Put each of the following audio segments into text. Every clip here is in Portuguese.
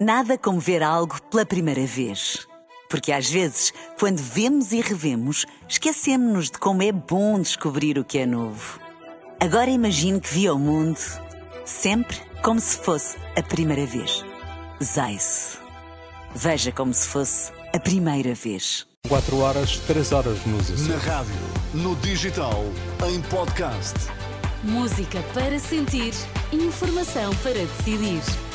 Nada como ver algo pela primeira vez. Porque às vezes, quando vemos e revemos, esquecemos-nos de como é bom descobrir o que é novo. Agora imagine que viu o mundo sempre como se fosse a primeira vez. Zais. Veja como se fosse a primeira vez. 4 horas, 3 horas nos Açores. Na rádio, no digital, em podcast. Música para sentir, informação para decidir.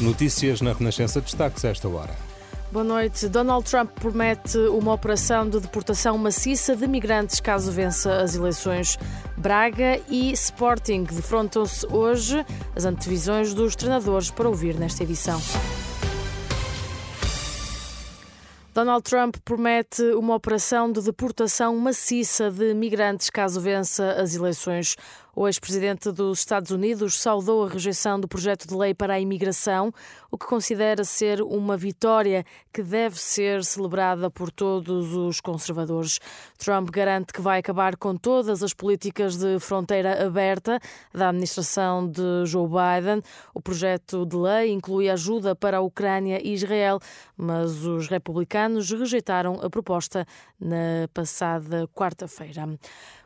Notícias na Renascença destaques a esta hora. Boa noite. Donald Trump promete uma operação de deportação maciça de migrantes caso vença as eleições. Braga e Sporting defrontam-se hoje as antevisões dos treinadores para ouvir nesta edição. Donald Trump promete uma operação de deportação maciça de migrantes caso vença as eleições. O ex-presidente dos Estados Unidos saudou a rejeição do projeto de lei para a imigração, o que considera ser uma vitória que deve ser celebrada por todos os conservadores. Trump garante que vai acabar com todas as políticas de fronteira aberta da administração de Joe Biden. O projeto de lei inclui ajuda para a Ucrânia e Israel, mas os republicanos rejeitaram a proposta na passada quarta-feira.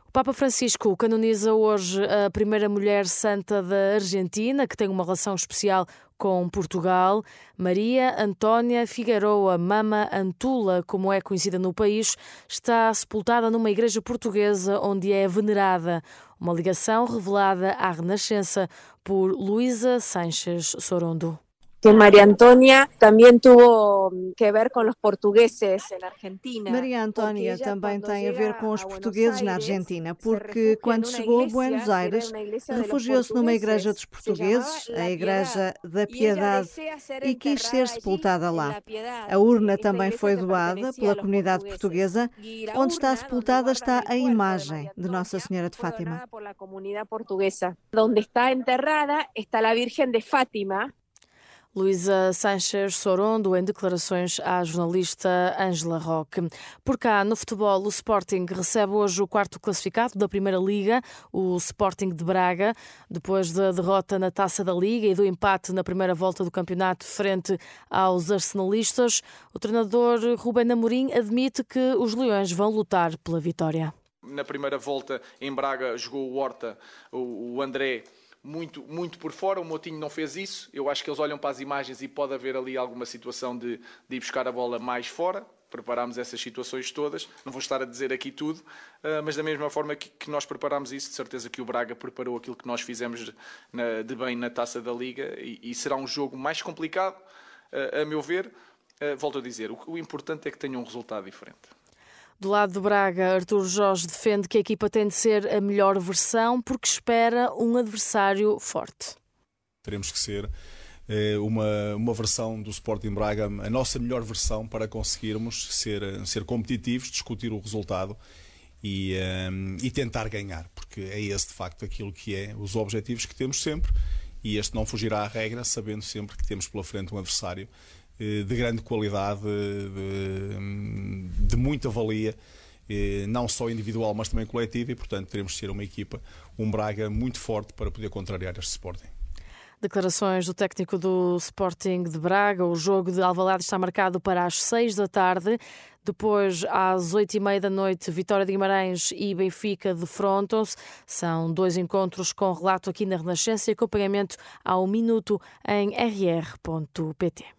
O Papa Francisco canoniza hoje a primeira mulher santa da Argentina, que tem uma relação especial com Portugal. Maria Antónia Figueroa Mama Antula, como é conhecida no país, está sepultada numa igreja portuguesa onde é venerada. Uma ligação revelada à Renascença por Luísa Sanches Sorondo. Que María Antonia también tuvo que ver con los portugueses en Argentina. Maria Antônia também tem a ver com os portugueses na Argentina, porque quando chegou a Buenos Aires, refugiou-se numa igreja dos portugueses, a Igreja da Piedade, e quis ser sepultada lá. A urna também foi doada pela comunidade portuguesa, onde está sepultada está a imagem de Nossa Senhora de Fátima. Onde está enterrada está a Virgem de Fátima, Luísa Sanches Sorondo, em declarações à jornalista Ângela Roque. Por cá, no futebol, o Sporting recebe hoje o quarto classificado da Primeira Liga, o Sporting de Braga, depois da derrota na Taça da Liga e do empate na primeira volta do campeonato frente aos arsenalistas. O treinador Rubén Amorim admite que os Leões vão lutar pela vitória. Na primeira volta em Braga jogou o Horta, o André muito, muito por fora. O Motinho não fez isso. Eu acho que eles olham para as imagens e pode haver ali alguma situação de, de ir buscar a bola mais fora. Preparámos essas situações todas. Não vou estar a dizer aqui tudo, uh, mas da mesma forma que, que, nós preparámos isso, de certeza que o Braga preparou aquilo que nós fizemos de, na, de bem na taça da Liga e, e será um jogo mais complicado, uh, a meu ver. Uh, volto a dizer, o, o importante é que tenha um resultado diferente. Do lado do Braga, Artur Jorge defende que a equipa tem de ser a melhor versão porque espera um adversário forte. Teremos que ser eh, uma, uma versão do Sporting Braga, a nossa melhor versão para conseguirmos ser, ser competitivos, discutir o resultado e, um, e tentar ganhar, porque é esse de facto aquilo que é os objetivos que temos sempre e este não fugirá à regra, sabendo sempre que temos pela frente um adversário de grande qualidade, de, muita valia, não só individual, mas também coletiva, e portanto teremos de ser uma equipa, um Braga muito forte para poder contrariar este Sporting. Declarações do técnico do Sporting de Braga. O jogo de Alvalade está marcado para as seis da tarde. Depois, às oito e meia da noite, Vitória de Guimarães e Benfica defrontam-se. São dois encontros com relato aqui na Renascença e acompanhamento ao minuto em rr.pt.